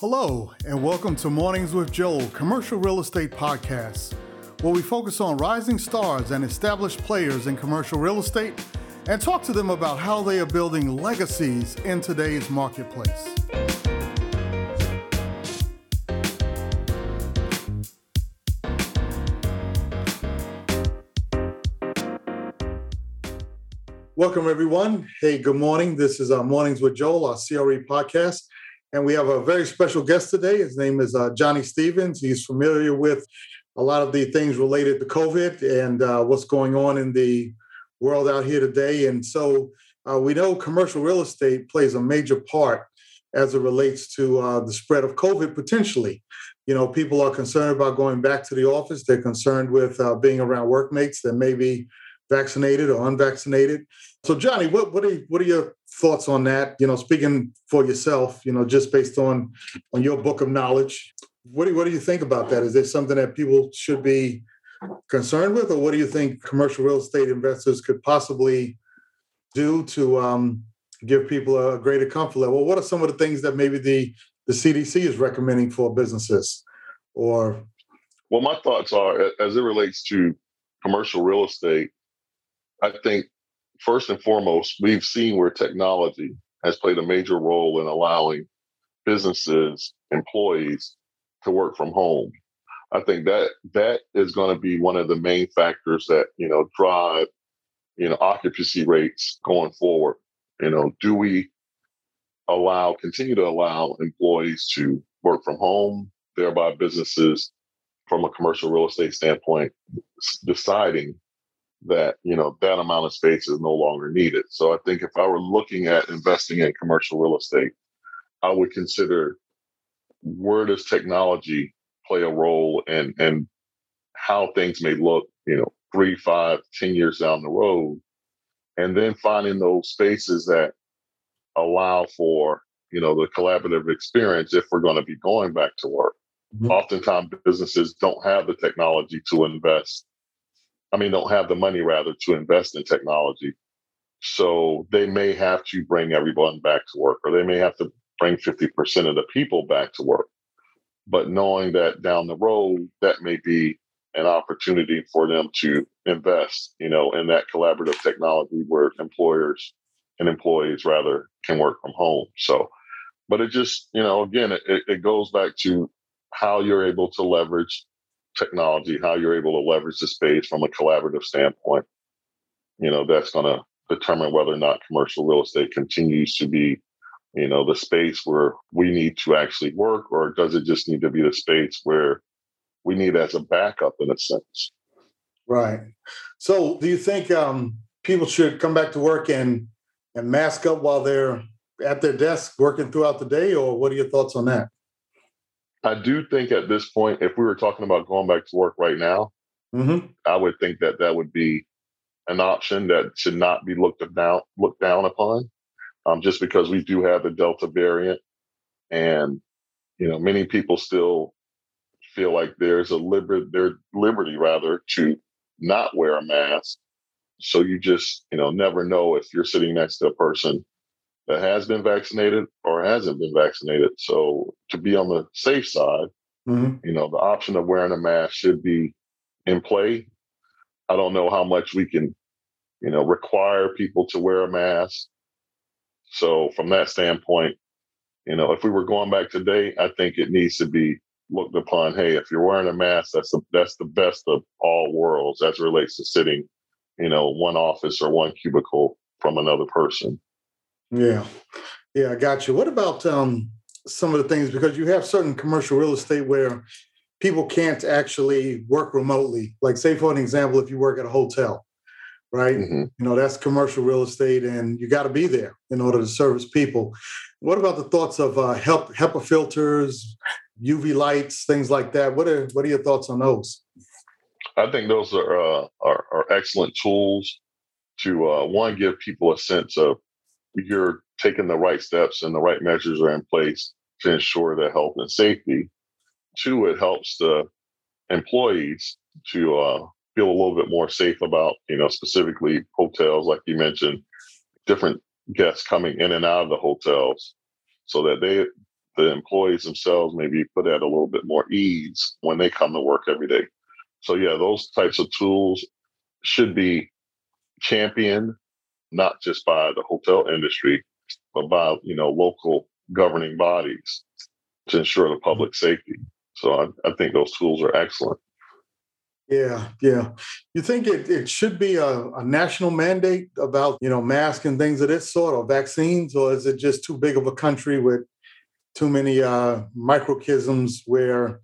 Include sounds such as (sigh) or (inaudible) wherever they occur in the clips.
Hello, and welcome to Mornings with Joel, commercial real estate podcast, where we focus on rising stars and established players in commercial real estate and talk to them about how they are building legacies in today's marketplace. Welcome, everyone. Hey, good morning. This is our uh, Mornings with Joel, our CRE podcast. And we have a very special guest today. His name is uh, Johnny Stevens. He's familiar with a lot of the things related to COVID and uh, what's going on in the world out here today. And so uh, we know commercial real estate plays a major part as it relates to uh, the spread of COVID potentially. You know, people are concerned about going back to the office. They're concerned with uh, being around workmates that may be vaccinated or unvaccinated. So, Johnny, what what are what are your thoughts on that? You know, speaking for yourself, you know, just based on on your book of knowledge, what do what do you think about that? Is this something that people should be concerned with, or what do you think commercial real estate investors could possibly do to um, give people a greater comfort level? What are some of the things that maybe the the CDC is recommending for businesses, or? Well, my thoughts are as it relates to commercial real estate. I think first and foremost, we've seen where technology has played a major role in allowing businesses, employees to work from home. I think that that is going to be one of the main factors that, you know, drive, you know, occupancy rates going forward. You know, do we allow, continue to allow employees to work from home, thereby businesses from a commercial real estate standpoint deciding that you know that amount of space is no longer needed. So I think if I were looking at investing in commercial real estate, I would consider where does technology play a role and and how things may look, you know, three, five, ten years down the road, and then finding those spaces that allow for you know the collaborative experience if we're going to be going back to work. Mm-hmm. Oftentimes, businesses don't have the technology to invest I mean, don't have the money rather to invest in technology. So they may have to bring everyone back to work, or they may have to bring 50% of the people back to work. But knowing that down the road, that may be an opportunity for them to invest, you know, in that collaborative technology where employers and employees rather can work from home. So, but it just, you know, again, it, it goes back to how you're able to leverage technology, how you're able to leverage the space from a collaborative standpoint, you know, that's going to determine whether or not commercial real estate continues to be, you know, the space where we need to actually work, or does it just need to be the space where we need as a backup in a sense? Right. So, do you think um, people should come back to work and and mask up while they're at their desk working throughout the day, or what are your thoughts on that? I do think at this point, if we were talking about going back to work right now, mm-hmm. I would think that that would be an option that should not be looked down looked down upon, um, just because we do have the Delta variant, and you know many people still feel like there's a liber- their liberty rather to not wear a mask. So you just you know never know if you're sitting next to a person that has been vaccinated or hasn't been vaccinated. So to be on the safe side, mm-hmm. you know, the option of wearing a mask should be in play. I don't know how much we can, you know, require people to wear a mask. So from that standpoint, you know, if we were going back today, I think it needs to be looked upon. Hey, if you're wearing a mask, that's the that's the best of all worlds as relates to sitting, you know, one office or one cubicle from another person. Yeah. Yeah, I got you. What about um, some of the things because you have certain commercial real estate where people can't actually work remotely. Like, say, for an example, if you work at a hotel, right? Mm-hmm. You know, that's commercial real estate and you got to be there in order to service people. What about the thoughts of uh, HEPA filters, UV lights, things like that? What are what are your thoughts on those? I think those are uh, are, are, excellent tools to uh, one give people a sense of you're taking the right steps and the right measures are in place to ensure their health and safety. Two, it helps the employees to uh, feel a little bit more safe about, you know, specifically hotels, like you mentioned, different guests coming in and out of the hotels so that they the employees themselves maybe put at a little bit more ease when they come to work every day. So yeah, those types of tools should be championed not just by the hotel industry, but by you know local governing bodies to ensure the public safety. So I, I think those tools are excellent. Yeah, yeah. You think it, it should be a, a, national mandate about, you know, masks and things of this sort or vaccines, or is it just too big of a country with too many uh, microchisms where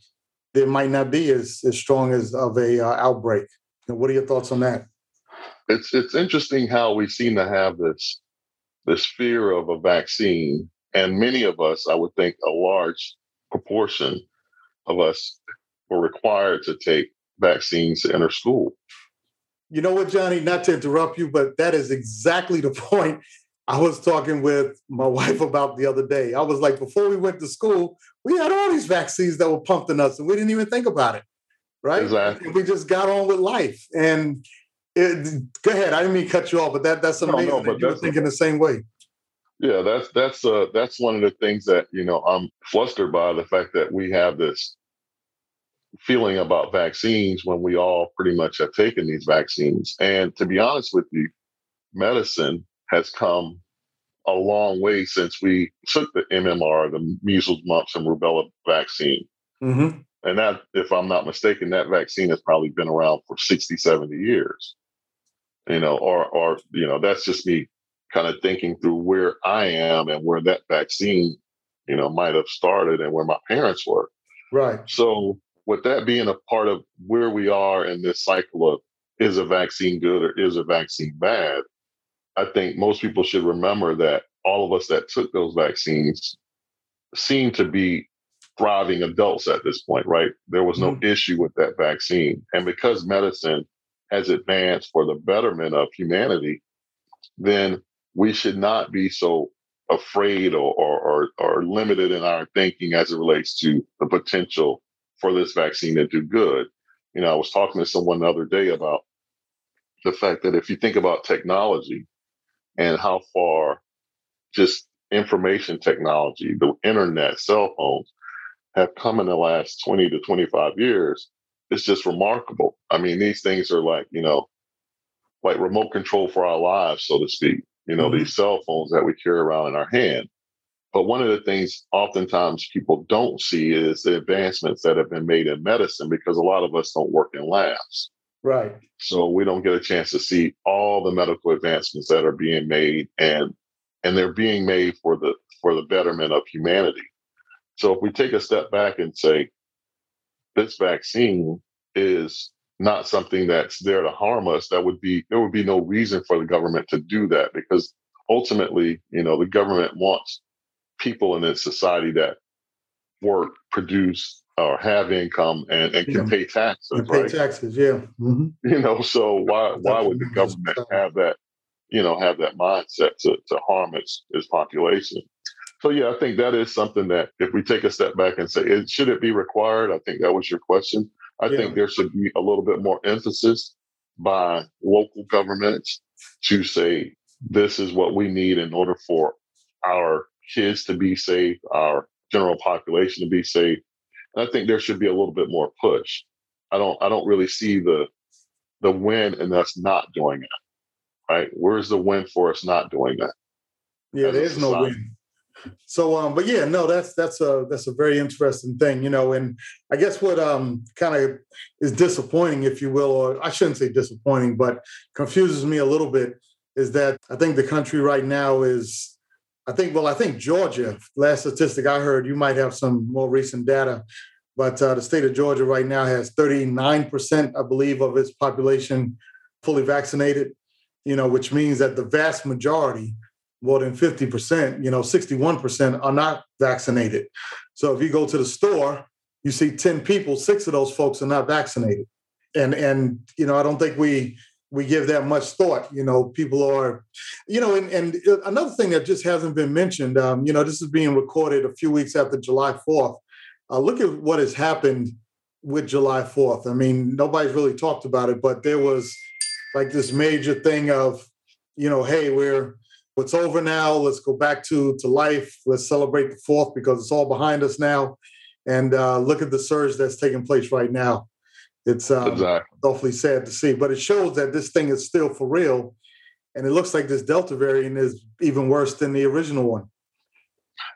there might not be as, as strong as of a uh, outbreak? And what are your thoughts on that? It's it's interesting how we seem to have this this fear of a vaccine, and many of us, I would think, a large proportion of us were required to take vaccines to enter school. You know what, Johnny, not to interrupt you, but that is exactly the (laughs) point I was talking with my wife about the other day. I was like, before we went to school, we had all these vaccines that were pumped in us and we didn't even think about it. Right. Exactly. We just got on with life. And it, go ahead. I didn't mean to cut you off, but that that's amazing. No, no, but you were thinking the same way. Yeah, that's that's uh that's one of the things that you know I'm flustered by the fact that we have this feeling about vaccines when we all pretty much have taken these vaccines. And to be honest with you, medicine has come a long way since we took the MMR, the measles, mumps, and rubella vaccine. Mm-hmm. And that, if I'm not mistaken, that vaccine has probably been around for 60, 70 years. You know, or, or, you know, that's just me kind of thinking through where I am and where that vaccine, you know, might have started and where my parents were. Right. So with that being a part of where we are in this cycle of is a vaccine good or is a vaccine bad, I think most people should remember that all of us that took those vaccines seem to be thriving adults at this point, right? There was no mm-hmm. issue with that vaccine. And because medicine has advanced for the betterment of humanity, then we should not be so afraid or, or, or, limited in our thinking as it relates to the potential for this vaccine to do good. You know, I was talking to someone the other day about the fact that if you think about technology and how far just information technology, the internet, cell phones have come in the last 20 to 25 years, it's just remarkable. I mean, these things are like, you know, like remote control for our lives, so to speak. You know, mm-hmm. these cell phones that we carry around in our hand. But one of the things oftentimes people don't see is the advancements that have been made in medicine because a lot of us don't work in labs. Right. So we don't get a chance to see all the medical advancements that are being made and and they're being made for the for the betterment of humanity. So if we take a step back and say this vaccine is not something that's there to harm us, that would be there would be no reason for the government to do that because ultimately, you know, the government wants people in its society that work, produce, or have income and, and can yeah. pay taxes. And pay right? taxes, yeah. Mm-hmm. (laughs) You know, so why why would the government have that, you know, have that mindset to to harm its its population? So yeah, I think that is something that if we take a step back and say, it, should it be required? I think that was your question. I yeah. think there should be a little bit more emphasis by local governments to say this is what we need in order for our kids to be safe, our general population to be safe. And I think there should be a little bit more push. I don't I don't really see the the win in us not doing it. Right? Where's the win for us not doing that? Yeah, there is no win. So um, but yeah, no, that's that's a that's a very interesting thing, you know, and I guess what um kind of is disappointing, if you will, or I shouldn't say disappointing, but confuses me a little bit is that I think the country right now is I think, well, I think Georgia, last statistic I heard, you might have some more recent data, but uh, the state of Georgia right now has 39%, I believe, of its population fully vaccinated, you know, which means that the vast majority, more than 50%, you know, 61% are not vaccinated. So if you go to the store, you see 10 people, six of those folks are not vaccinated. And, and you know, I don't think we we give that much thought. You know, people are, you know, and, and another thing that just hasn't been mentioned, um, you know, this is being recorded a few weeks after July 4th. Uh, look at what has happened with July 4th. I mean, nobody's really talked about it, but there was like this major thing of, you know, hey, we're it's over now. Let's go back to to life. Let's celebrate the fourth because it's all behind us now. And uh, look at the surge that's taking place right now. It's um, exactly. awfully sad to see, but it shows that this thing is still for real. And it looks like this Delta variant is even worse than the original one.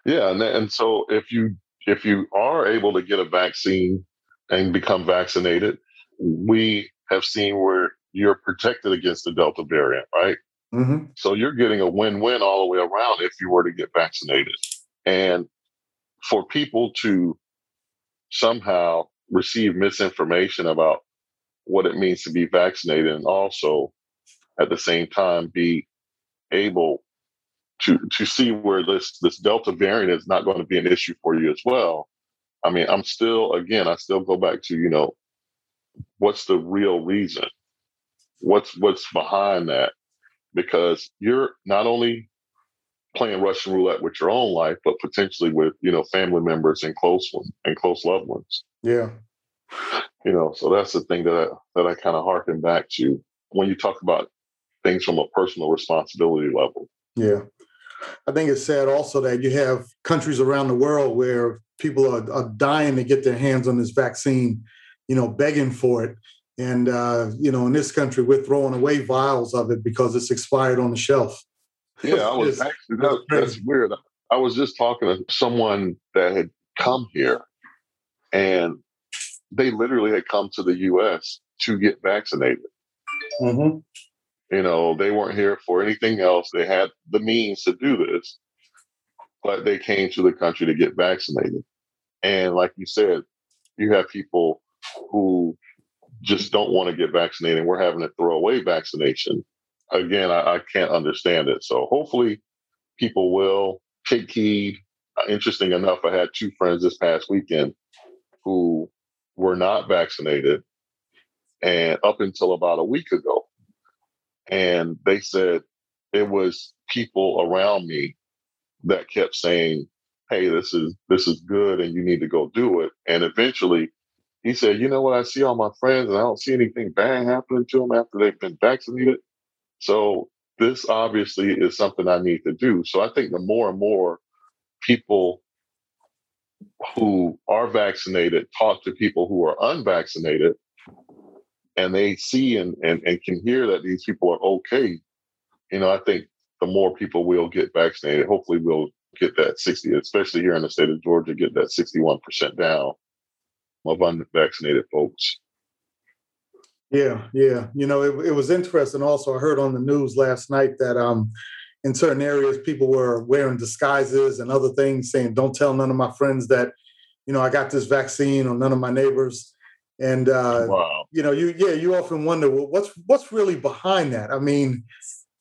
Yeah, and and so if you if you are able to get a vaccine and become vaccinated, we have seen where you're protected against the Delta variant, right? Mm-hmm. So you're getting a win-win all the way around if you were to get vaccinated. And for people to somehow receive misinformation about what it means to be vaccinated and also at the same time be able to to see where this this delta variant is not going to be an issue for you as well i mean i'm still again i still go back to you know what's the real reason what's what's behind that because you're not only playing russian roulette with your own life but potentially with you know family members and close ones and close loved ones. Yeah. You know so that's the thing that I, that i kind of harken back to when you talk about things from a personal responsibility level. Yeah. I think it's sad also that you have countries around the world where people are, are dying to get their hands on this vaccine you know begging for it and uh, you know in this country we're throwing away vials of it because it's expired on the shelf yeah i was actually that, that's weird i was just talking to someone that had come here and they literally had come to the U.S. to get vaccinated. Mm-hmm. You know, they weren't here for anything else. They had the means to do this, but they came to the country to get vaccinated. And like you said, you have people who just don't want to get vaccinated. We're having to throw away vaccination. Again, I, I can't understand it. So hopefully, people will take heed. Uh, interesting enough, I had two friends this past weekend who were not vaccinated and up until about a week ago. And they said it was people around me that kept saying, Hey, this is this is good and you need to go do it. And eventually he said, you know what, I see all my friends and I don't see anything bad happening to them after they've been vaccinated. So this obviously is something I need to do. So I think the more and more people who are vaccinated talk to people who are unvaccinated and they see and, and, and can hear that these people are okay, you know, I think the more people will get vaccinated, hopefully we'll get that 60, especially here in the state of Georgia, get that 61% down of unvaccinated folks. Yeah, yeah. You know, it, it was interesting also. I heard on the news last night that um in certain areas, people were wearing disguises and other things, saying, "Don't tell none of my friends that, you know, I got this vaccine, or none of my neighbors." And uh, wow. you know, you yeah, you often wonder, well, what's what's really behind that? I mean,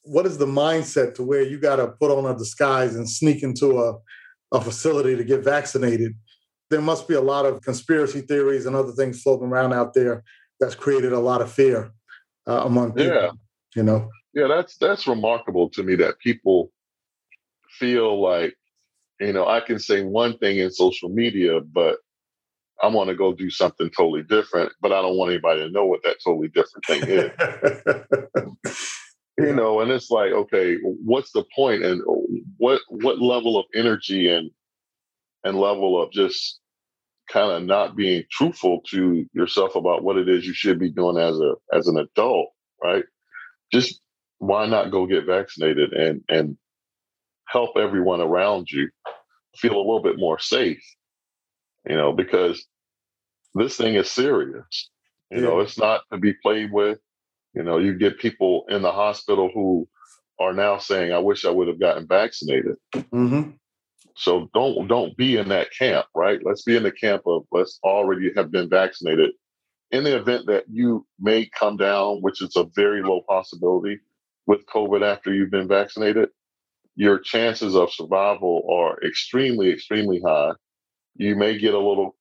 what is the mindset to where you got to put on a disguise and sneak into a a facility to get vaccinated? There must be a lot of conspiracy theories and other things floating around out there that's created a lot of fear uh, among people. Yeah. You know yeah, that's that's remarkable to me that people feel like, you know, I can say one thing in social media, but I want to go do something totally different, but I don't want anybody to know what that totally different thing is. (laughs) you know, and it's like, okay, what's the point and what what level of energy and and level of just kind of not being truthful to yourself about what it is you should be doing as a as an adult, right? Just why not go get vaccinated and and help everyone around you feel a little bit more safe you know because this thing is serious you yeah. know it's not to be played with you know you get people in the hospital who are now saying i wish i would have gotten vaccinated mm-hmm. So don't don't be in that camp right let's be in the camp of let's already have been vaccinated in the event that you may come down which is a very low possibility with COVID after you've been vaccinated, your chances of survival are extremely, extremely high. You may get a little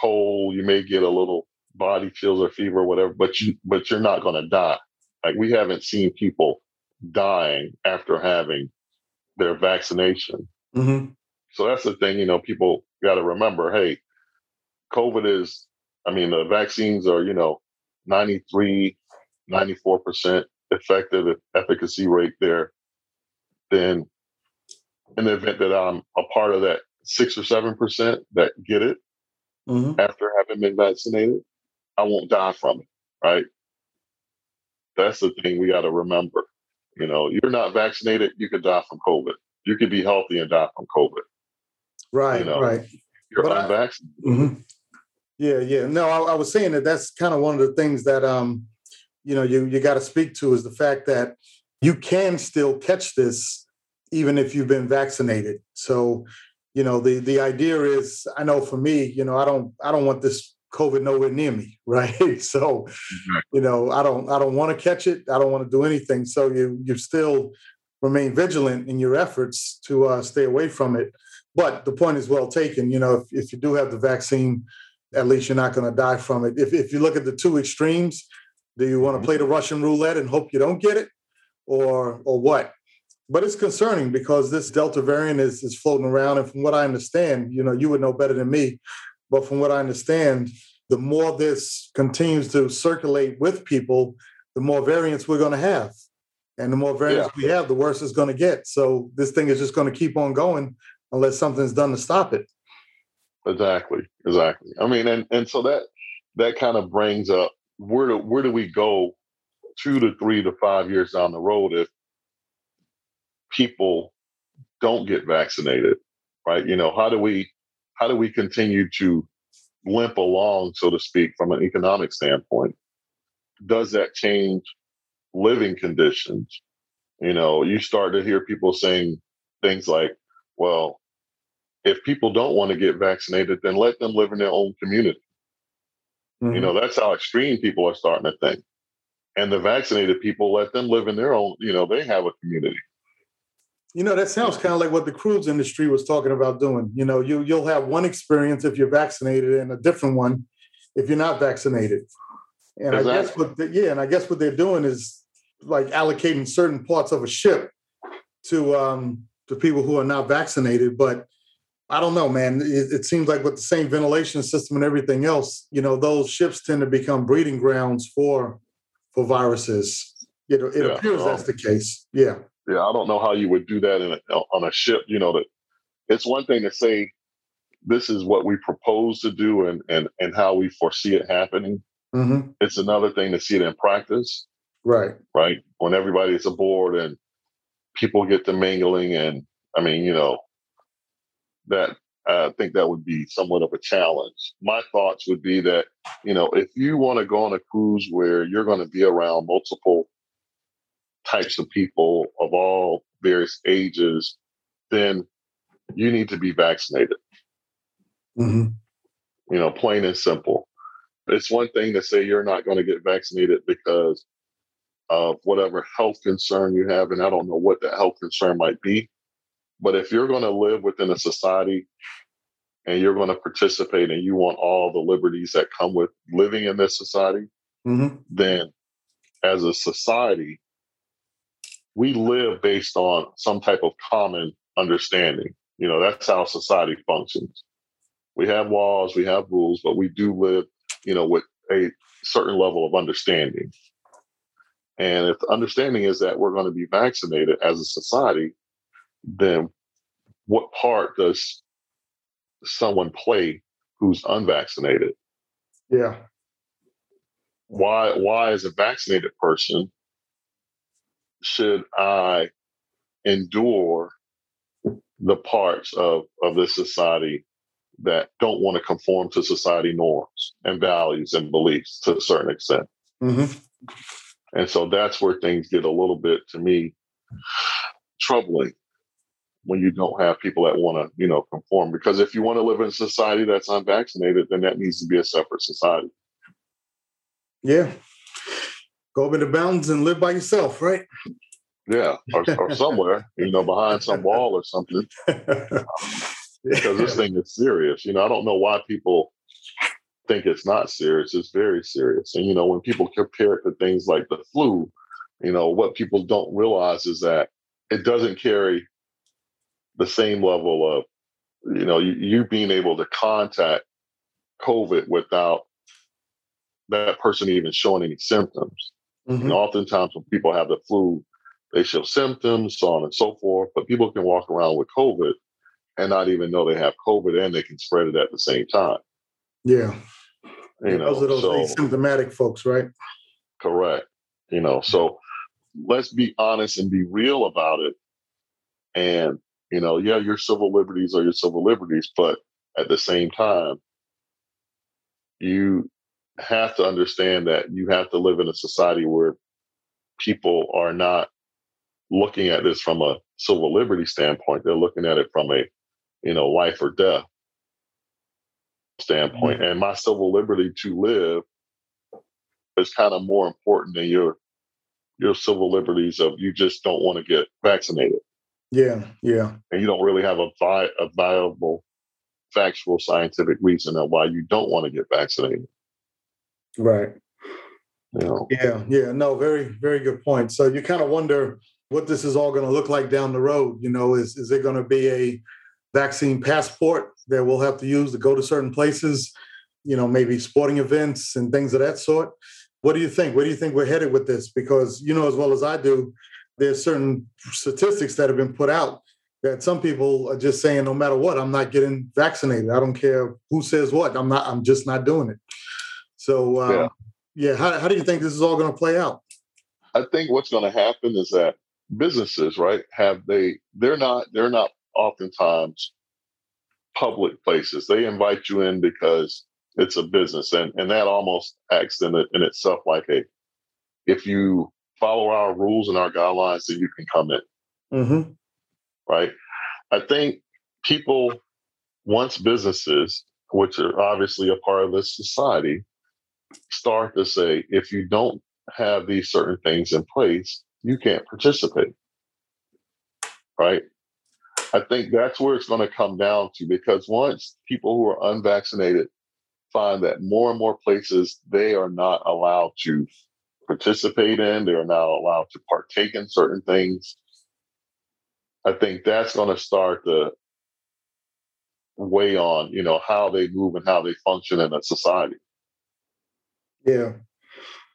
cold, you may get a little body chills or fever or whatever, but you but you're not going to die. Like we haven't seen people dying after having their vaccination. Mm-hmm. So that's the thing, you know, people got to remember, hey, COVID is, I mean, the vaccines are, you know, 93, 94% effective efficacy rate there. then in the event that I'm a part of that six or seven percent that get it mm-hmm. after having been vaccinated, I won't die from it, right? That's the thing we got to remember. You know, you're not vaccinated, you could die from COVID. You could be healthy and die from COVID. Right, you know, right. You're but unvaccinated. I, mm-hmm. Yeah, yeah. No, I, I was saying that that's kind of one of the things that um, you know, you you got to speak to is the fact that you can still catch this even if you've been vaccinated. So, you know, the the idea is, I know for me, you know, I don't I don't want this COVID nowhere near me, (laughs) right? So, you know, I don't I don't want to catch it. I don't want to do anything. So you you still remain vigilant in your efforts to uh, stay away from it. But the point is well taken. You know, if, if you do have the vaccine, at least you're not going to die from it. If if you look at the two extremes, do you want to mm-hmm. play the Russian roulette and hope you don't get it, or or what? But it's concerning because this Delta variant is is floating around, and from what I understand, you know, you would know better than me. But from what I understand, the more this continues to circulate with people, the more variants we're going to have. And the more variants yeah. we have, the worse it's going to get. So this thing is just going to keep on going unless something's done to stop it. Exactly. Exactly. I mean, and and so that that kind of brings up where do where do we go two to three to five years down the road if people don't get vaccinated, right? You know, how do we how do we continue to limp along, so to speak, from an economic standpoint? Does that change living conditions? You know, you start to hear people saying things like, well, if people don't want to get vaccinated, then let them live in their own community. Mm-hmm. You know, that's how extreme people are starting to think. And the vaccinated people, let them live in their own, you know, they have a community. You know, that sounds kind of like what the cruise industry was talking about doing. You know, you you'll have one experience if you're vaccinated and a different one if you're not vaccinated. And exactly. I guess what the, yeah, and I guess what they're doing is like allocating certain parts of a ship to um to people who are not vaccinated. But I don't know, man. It, it seems like with the same ventilation system and everything else, you know, those ships tend to become breeding grounds for for viruses. You know, it yeah, appears um, that's the case. Yeah yeah, I don't know how you would do that in a, on a ship. You know, that it's one thing to say this is what we propose to do and and and how we foresee it happening. Mm-hmm. It's another thing to see it in practice. Right. Right. When everybody's aboard and people get to mingling, and I mean, you know, that I think that would be somewhat of a challenge. My thoughts would be that, you know, if you want to go on a cruise where you're going to be around multiple types of people of all various ages, then you need to be vaccinated. Mm-hmm. You know, plain and simple. It's one thing to say you're not going to get vaccinated because of whatever health concern you have, and I don't know what that health concern might be. But if you're going to live within a society and you're going to participate and you want all the liberties that come with living in this society, mm-hmm. then as a society, we live based on some type of common understanding. You know, that's how society functions. We have laws, we have rules, but we do live, you know, with a certain level of understanding. And if the understanding is that we're going to be vaccinated as a society, then what part does someone play who's unvaccinated? Yeah. Why why is a vaccinated person should I endure the parts of, of this society that don't want to conform to society norms and values and beliefs to a certain extent? Mm-hmm. And so that's where things get a little bit, to me, troubling when you don't have people that want to, you know, conform. Because if you want to live in a society that's unvaccinated, then that needs to be a separate society. Yeah, go over the mountains and live by yourself, right? Yeah, or, or (laughs) somewhere, you know, behind some wall or something. because this thing is serious. You know, I don't know why people think it's not serious. It's very serious. And, you know, when people compare it to things like the flu, you know, what people don't realize is that it doesn't carry the same level of, you know, you, you being able to contact COVID without that person even showing any symptoms. Mm-hmm. And oftentimes when people have the flu, they show symptoms, so on and so forth. But people can walk around with COVID and not even know they have COVID and they can spread it at the same time. Yeah. You know, those are those so, asymptomatic folks, right? correct. You know, so let's be honest and be real about it. And, you know, yeah, your civil liberties are your civil liberties, but at the same time, you have to understand that you have to live in a society where people are not looking at this from a civil liberty standpoint. They're looking at it from a, you know, life or death standpoint. Mm-hmm. And my civil liberty to live is kind of more important than your your civil liberties of you just don't want to get vaccinated Yeah, yeah. and you don't really have a, vi- a viable factual scientific reason of why you don't want to get vaccinated. Right. You know, Yeah, yeah. No, very, very good point. So you kind of wonder what this is all going to look like down the road. You know, is is it going to be a vaccine passport that we'll have to use to go to certain places? You know, maybe sporting events and things of that sort. What do you think? Where do you think we're headed with this? Because you know as well as I do, there's certain statistics that have been put out that some people are just saying, no matter what, I'm not getting vaccinated. I don't care who says what. I'm not. I'm just not doing it. So, um, Yeah. yeah. How, how do you think this is all going to play out? I think what's going to happen is that businesses, right, have they they're not they're not oftentimes public places. They invite you in because it's a business, and and that almost acts in it, in itself like a if you follow our rules and our guidelines, then you can come in. Mm-hmm. right? I think people, once businesses, which are obviously a part of this society, start to say, if you don't have these certain things in place, you can't participate, right? I think that's where it's going to come down to because once people who are unvaccinated find that more and more places they are not allowed to participate in, they're now allowed to partake in certain things, I think that's going to start to weigh on, you know, how they move and how they function in a society. Yeah.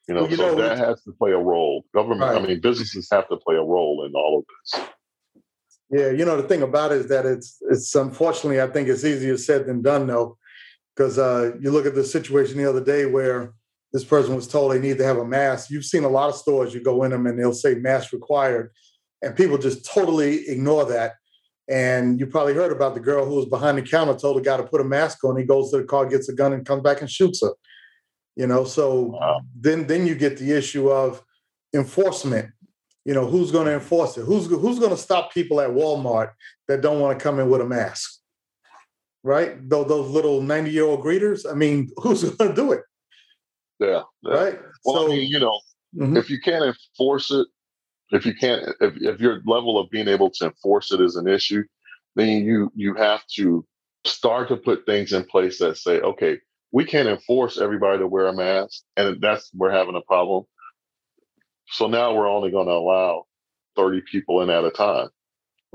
You know, Well, you so know, that has to play a role. Government, I mean, businesses have to play a role in all of this. Yeah. You know, the thing about it is that it's it's unfortunately I think it's easier said than done though, because uh, you look at the situation the other day where this person was told they need to have a mask. You've seen a lot of stores. You go in them and they'll say mask required, and people just totally ignore that. And you probably heard about the girl who was behind the counter told the guy to put a mask on. He goes to the car, gets a gun, and comes back and shoots her. You know, so Wow. then then you get the issue of enforcement. You know, who's going to enforce it? Who's who's going to stop people at Walmart that don't want to come in with a mask? Right? Those those little ninety year old greeters. I mean, (laughs) who's going to do it? Yeah. Right? Well, so I mean, you know, mhm, if you can't enforce it, if you can't, if, if your level of being able to enforce it is an issue, then you you have to start to put things in place that say, okay, we can't enforce everybody to wear a mask, and that's we're having a problem. So now we're only going to allow 30 people in at a time.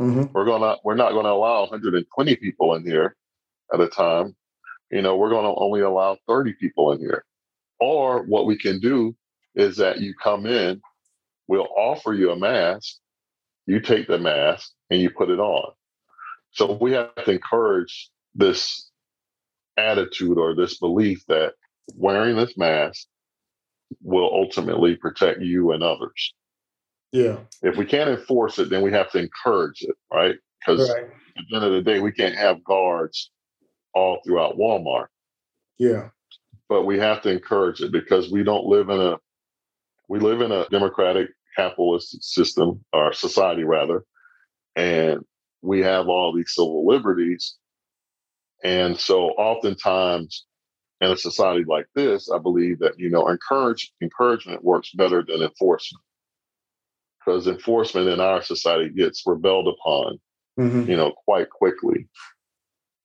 mhm, We're gonna we're not going to allow 120 people in here at a time. You know, we're going to only allow 30 people in here. Or what we can do is that you come in, we'll offer you a mask, you take the mask and you put it on. So we have to encourage this attitude or this belief that wearing this mask will ultimately protect you and others. yeah, If we can't enforce it, then we have to encourage it, right? Because right, at the end of the day, we can't have guards all throughout Walmart, yeah, but we have to encourage it because we don't live in a we live in a democratic capitalist system or society rather, and we have all these civil liberties. And so oftentimes in a society like this, I believe that, you know, encourage encouragement works better than enforcement. Because enforcement in our society gets rebelled upon mhm, you know, quite quickly.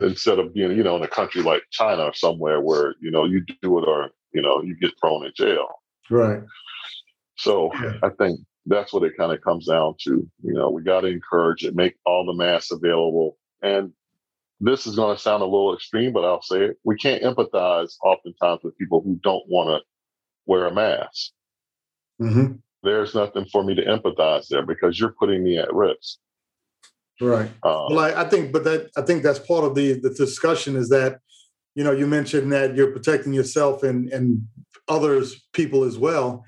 Instead of being, you know, in a country like China or somewhere where, you know, you do it or, you know, you get thrown in jail. right, So Yeah. I think that's what it kind of comes down to. You know, we got to encourage it, make all the masks available. And this is going to sound a little extreme, but I'll say it. We can't empathize oftentimes with people who don't want to wear a mask. mhm, there's nothing for me to empathize there because you're putting me at risk. Right. Um, well, I, I, think, but that I think that's part of the the discussion is that, you know, you mentioned that you're protecting yourself and and others people as well.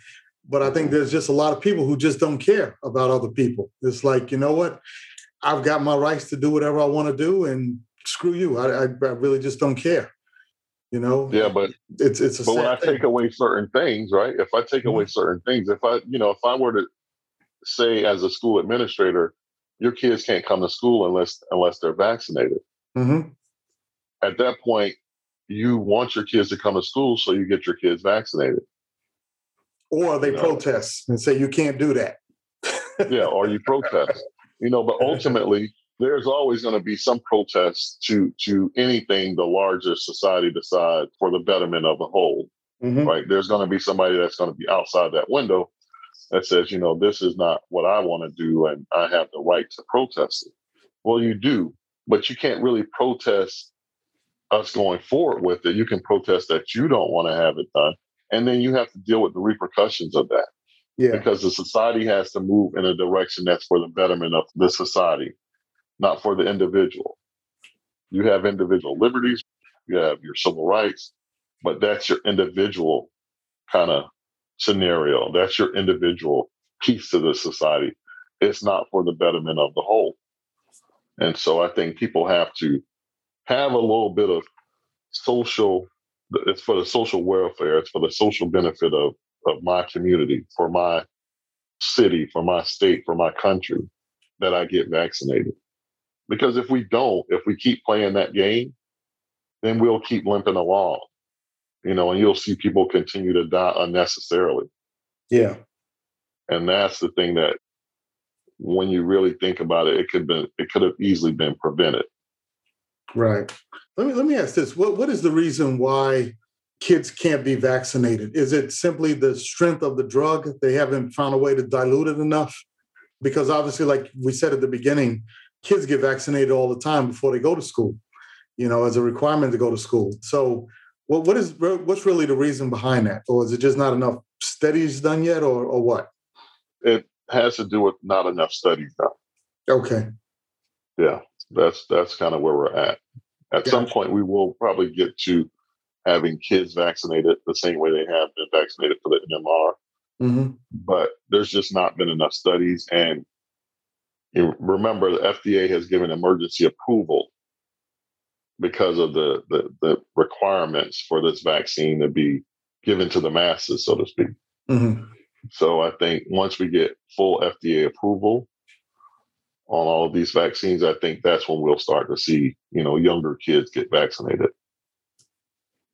But I think mm-hmm. there's just a lot of people who just don't care about other people. It's like, you know what? I've got my rights to do whatever I want to do, and screw you. I, I, I really just don't care. You know. Yeah, but it's it's. but when I thing. take away certain things, right? If I take mm-hmm. away certain things, if I you know if I were to say as a school administrator, your kids can't come to school unless unless they're vaccinated. Mm-hmm. At that point, you want your kids to come to school, so you get your kids vaccinated. Or they you know? protest and say you can't do that. (laughs) yeah, or you protest. You know, but ultimately, there's always going to be some protest to to anything the larger society decides for the betterment of the whole. Mm-hmm. Right? There's going to be somebody that's going to be outside that window that says, you know, this is not what I want to do and I have the right to protest it. Well, you do, but you can't really protest us going forward with it. You can protest that you don't want to have it done. And then you have to deal with the repercussions of that. Yeah. Because the society has to move in a direction that's for the betterment of the society, not for the individual. You have individual liberties, you have your civil rights, but that's your individual kind of scenario. That's your individual piece to the society. It's not for the betterment of the whole. And so I think people have to have a little bit of social, it's for the social welfare, it's for the social benefit of, of my community, for my city, for my state, for my country, that I get vaccinated. Because if we don't, if we keep playing that game, then we'll keep limping along you know, and you'll see people continue to die unnecessarily. Yeah. And that's the thing that when you really think about it, it could been it could have easily been prevented. Right. Let me let me ask this. What what is the reason why kids can't be vaccinated? Is it simply the strength of the drug? They haven't found a way to dilute it enough? Because obviously, like we said at the beginning, kids get vaccinated all the time before they go to school, you know, as a requirement to go to school. So what what is what's really the reason behind that, or is it just not enough studies done yet, or or what? It has to do with not enough studies done. Okay. Yeah, that's that's kind of where we're at. At gotcha. some point, we will probably get to having kids vaccinated the same way they have been vaccinated for the MMR. Mm-hmm. But there's just not been enough studies. And remember, the FDA has given emergency approval because of the, the, the requirements for this vaccine to be given to the masses, so to speak. Mm-hmm. So I think once we get full FDA approval on all of these vaccines, I think that's when we'll start to see, you know, younger kids get vaccinated.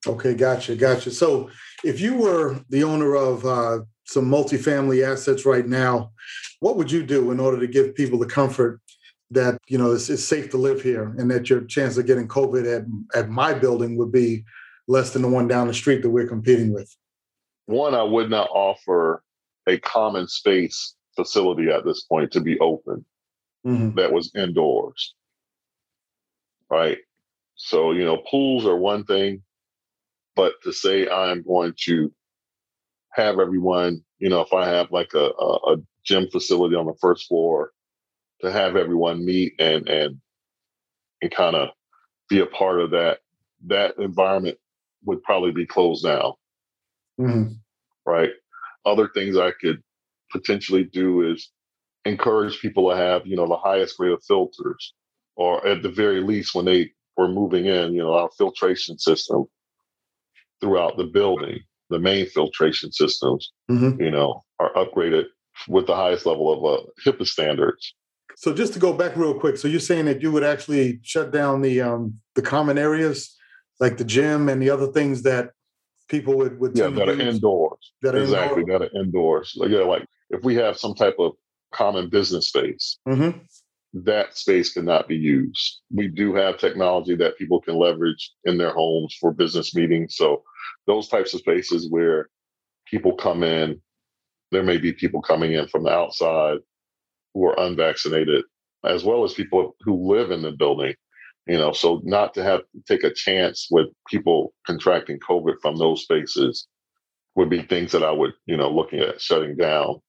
Okay, gotcha, gotcha. So if you were the owner of uh, some multifamily assets right now, what would you do in order to give people the comfort that you know it's, it's, safe to live here and that your chance of getting covid at, at my building would be less than the one down the street that we're competing with one i would not offer a common space facility at this point to be open mm-hmm. that was indoors right so you know pools are one thing but to say i'm going to have everyone you know if i have like a, a, a gym facility on the first floor to have everyone meet and and and kind of be a part of that that environment would probably be closed down mm-hmm. right other things i could potentially do is encourage people to have you know the highest grade of filters or at the very least when they were moving in you know our filtration system throughout the building the main filtration systems mm-hmm. you know are upgraded with the highest level of uh, HEPA standards so just to go back real quick, so you're saying that you would actually shut down the um, the common areas, like the gym and the other things that people would would yeah that are indoors. That are exactly that are indoors. Like, yeah, like if we have some type of common business space, mm-hmm. that space cannot be used. We do have technology that people can leverage in their homes for business meetings. So those types of spaces where people come in, there may be people coming in from the outside who are unvaccinated, as well as people who live in the building. You know, so not to have to take a chance with people contracting COVID from those spaces would be things that I would, you know, looking at shutting down.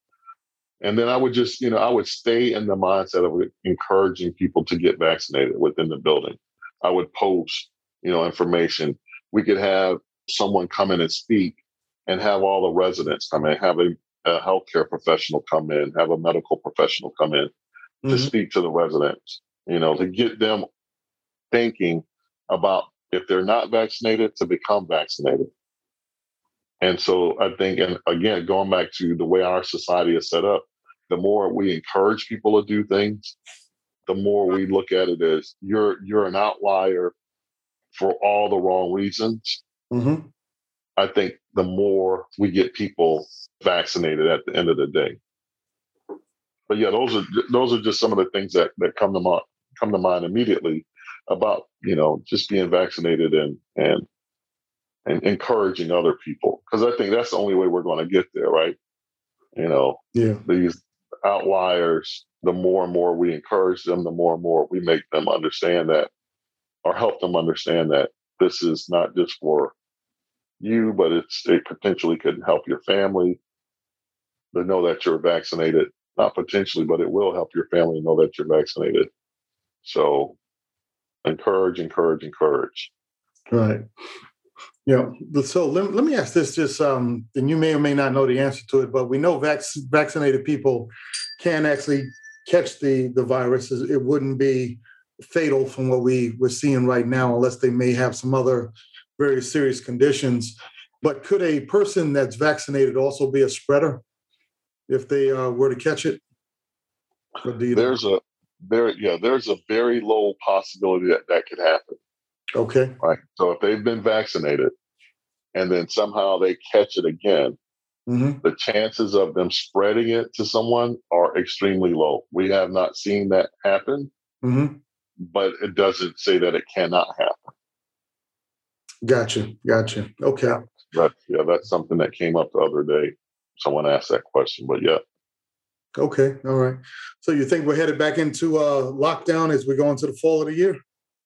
And then I would just, you know, I would stay in the mindset of encouraging people to get vaccinated within the building. I would post, you know, information. We could have someone come in and speak and have all the residents come in, have a, a healthcare professional come in, have a medical professional come in mm-hmm. to speak to the residents, you know, to get them thinking about if they're not vaccinated to become vaccinated. And so I think, and again, going back to the way our society is set up, the more we encourage people to do things, the more we look at it as you're you're an outlier for all the wrong reasons. Mm-hmm. I think the more we get people vaccinated at the end of the day. But yeah, those are those are just some of the things that that come to mind come to mind immediately about you know just being vaccinated and and and encouraging other people because I think that's the only way we're going to get there, right? You know, yeah, these outliers. The more and more we encourage them, the more and more we make them understand that, or help them understand that this is not just for you, but it's it potentially could help your family to know that you're vaccinated. Not potentially, but it will help your family know that you're vaccinated. So encourage, encourage, encourage. Right. Yeah. So let, let me ask this just, um, and you may or may not know the answer to it, but we know vac- vaccinated people can actually catch the, the virus. It wouldn't be fatal from what we we're seeing right now, unless they may have some other very serious conditions. But could a person that's vaccinated also be a spreader if they uh, were to catch it? There's a there yeah there's a very low possibility that that could happen okay right so if they've been vaccinated and then somehow they catch it again mm-hmm. the chances of them spreading it to someone are extremely low we have not seen that happen mm-hmm. but it doesn't say that it cannot happen gotcha gotcha okay but yeah that's something that came up the other day someone asked that question but yeah Okay, all right. So you think we're headed back into uh, lockdown as we go into the fall of the year?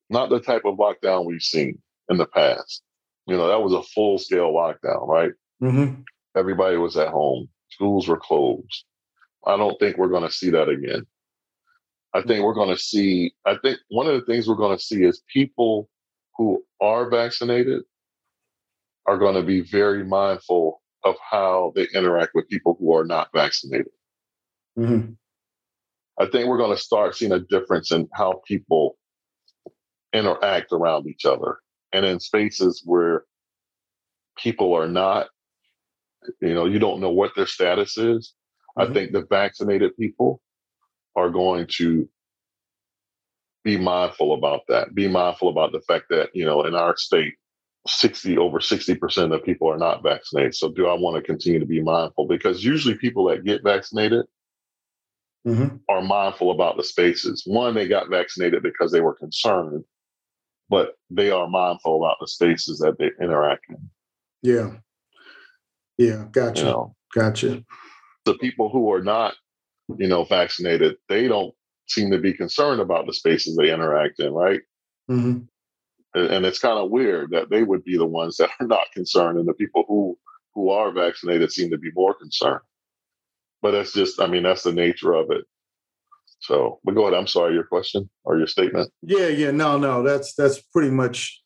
Not the type of lockdown we've seen in the past. You know, that was a full scale lockdown, right? Mm-hmm. Everybody was at home. Schools were closed. I don't think we're going to see that again. I think we're going to see, I think one of the things we're going to see is people who are vaccinated are going to be very mindful of how they interact with people who are not vaccinated. Mm-hmm. I think we're going to start seeing a difference in how people interact around each other and in spaces where people are not, you know, you don't know what their status is. Mm-hmm. I think the vaccinated people are going to be mindful about that. Be mindful about the fact that, you know, in our state, 60 over 60% of people are not vaccinated. So do I want to continue to be mindful? Because usually people that get vaccinated mm-hmm. are mindful about the spaces. One, they got vaccinated because they were concerned, but they are mindful about the spaces that they interact in. Yeah. Yeah. Gotcha. You know, gotcha. The people who are not, you know, vaccinated, they don't seem to be concerned about the spaces they interact in, right? Mm-hmm. And it's kind of weird that they would be the ones that are (laughs) not concerned, and the people who who are vaccinated seem to be more concerned but that's just, I mean, that's the nature of it. So, but go ahead. I'm sorry, your question or your statement. Yeah, yeah, no, no, that's that's pretty much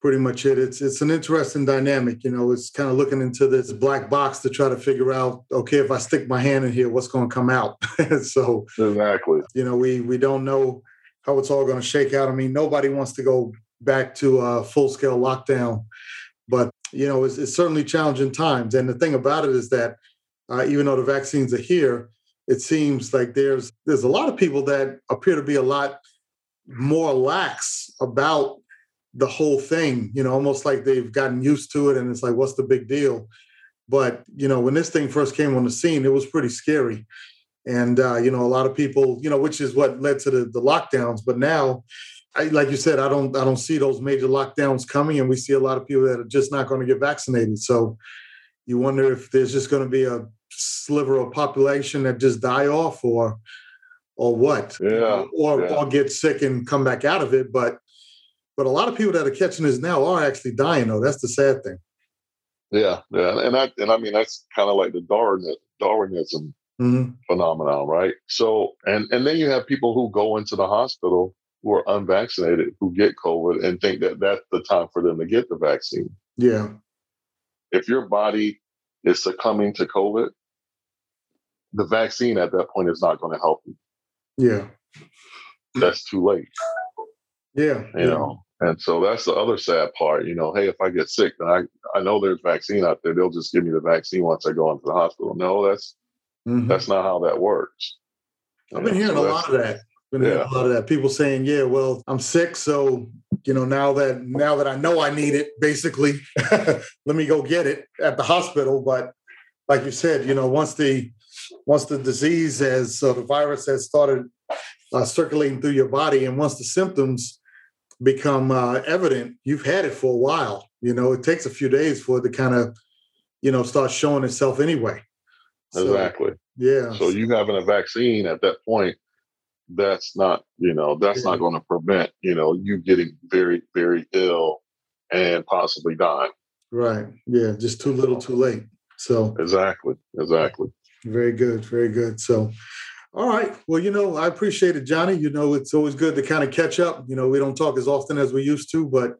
pretty much it. It's it's an interesting dynamic. You know, it's kind of looking into this black box to try to figure out, okay, if I stick my hand in here, what's going to come out? (laughs) so exactly, you know, we we don't know how it's all going to shake out. I mean, nobody wants to go back to a full scale lockdown, but you know, it's, it's certainly challenging times. And the thing about it is that uh, even though the vaccines are here, it seems like there's there's a lot of people that appear to be a lot more lax about the whole thing. You know, almost like they've gotten used to it, and it's like, what's the big deal? But you know, when this thing first came on the scene, it was pretty scary, and uh, you know, a lot of people, you know, which is what led to the, the lockdowns. But now, I, like you said, I don't I don't see those major lockdowns coming, and we see a lot of people that are just not going to get vaccinated. So you wonder if there's just going to be a sliver of population that just die off or or what yeah or yeah. or get sick and come back out of it but but a lot of people that are catching this now are actually dying though that's the sad thing yeah yeah and i and i mean that's kind of like the darwin darwinism mm-hmm. phenomenon, right? So, and and then you have people who go into the hospital who are unvaccinated who get COVID and think that that's the time for them to get the vaccine. Yeah. If your body is succumbing to COVID, the vaccine at that point is not going to help you. Yeah. That's too late. Yeah. You yeah. know, and so that's the other sad part. You know, hey, if I get sick, then I, I know there's vaccine out there. They'll just give me the vaccine once I go into the hospital. No, that's mm-hmm. that's not how that works. I've been hearing so a lot of that. Been yeah. a lot of that. People saying, "Yeah, well, I'm sick, so you know now that now that I know I need it, basically, (laughs) let me go get it at the hospital." But like you said, you know, once the once the disease has so the virus has started uh, circulating through your body, and once the symptoms become uh, evident, you've had it for a while. You know, it takes a few days for it to kind of, you know, start showing itself anyway. So, exactly. Yeah. So you having a vaccine at that point, that's not, you know, that's yeah. not going to prevent, you know, you getting very, very ill and possibly dying. Right. Yeah. Just too little, too late. So exactly. Exactly. Very good. Very good. So, all right. Well, you know, I appreciate it, Johnny. You know, it's always good to kind of catch up. You know, we don't talk as often as we used to, but,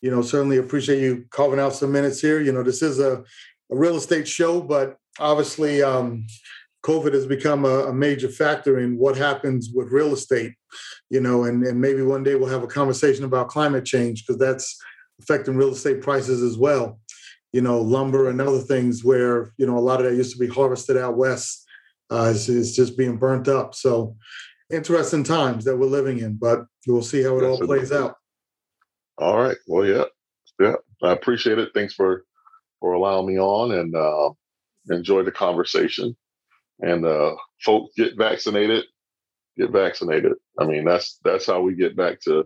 you know, certainly appreciate you carving out some minutes here. You know, this is a, a real estate show, but obviously, um, COVID has become a, a, major factor in what happens with real estate, you know, and, and maybe one day we'll have a conversation about climate change because that's affecting real estate prices as well. You know, lumber and other things where, you know, a lot of that used to be harvested out west uh, is, is just being burnt up. So interesting times that we're living in, but we'll see how it all plays out. All right. Well, yeah, yeah. I appreciate it. Thanks for for allowing me on and uh, enjoy the conversation. And uh, folks, get vaccinated. Get vaccinated. I mean, that's that's how we get back to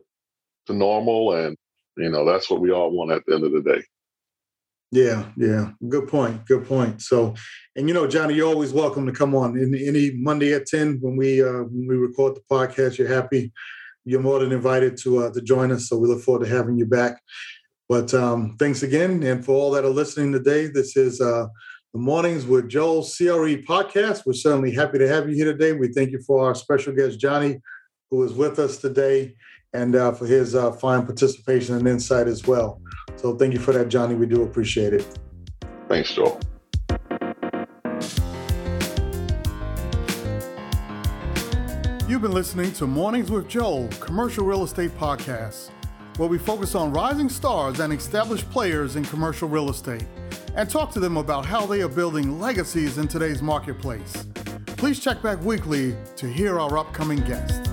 to normal, and you know that's what we all want at the end of the day. Yeah, yeah. Good point. Good point. So, and you know, Johnny, you're always welcome to come on in any Monday at 10 when we uh when we record the podcast. You're happy. You're more than invited to uh to join us. So we look forward to having you back. But um thanks again. And for all that are listening today, this is uh the Mornings with Joel CRE podcast. We're certainly happy to have you here today. We thank you for our special guest, Johnny, who is with us today, and uh, for his uh, fine participation and insight as well. So thank you for that, Johnny. We do appreciate it. Thanks, Joel. You've been listening to Mornings with Joel, commercial real estate podcast, where we focus on rising stars and established players in commercial real estate and talk to them about how they are building legacies in today's marketplace. Please check back weekly to hear our upcoming guests.